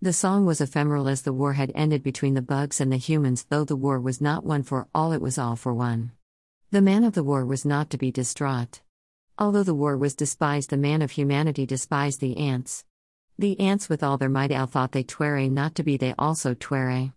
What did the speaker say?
The song was ephemeral as the war had ended between the bugs and the humans, though the war was not one for all, it was all for one. The man of the war was not to be distraught. Although the war was despised, the man of humanity despised the ants. The ants, with all their might, Al thought they twere not to be, they also twere.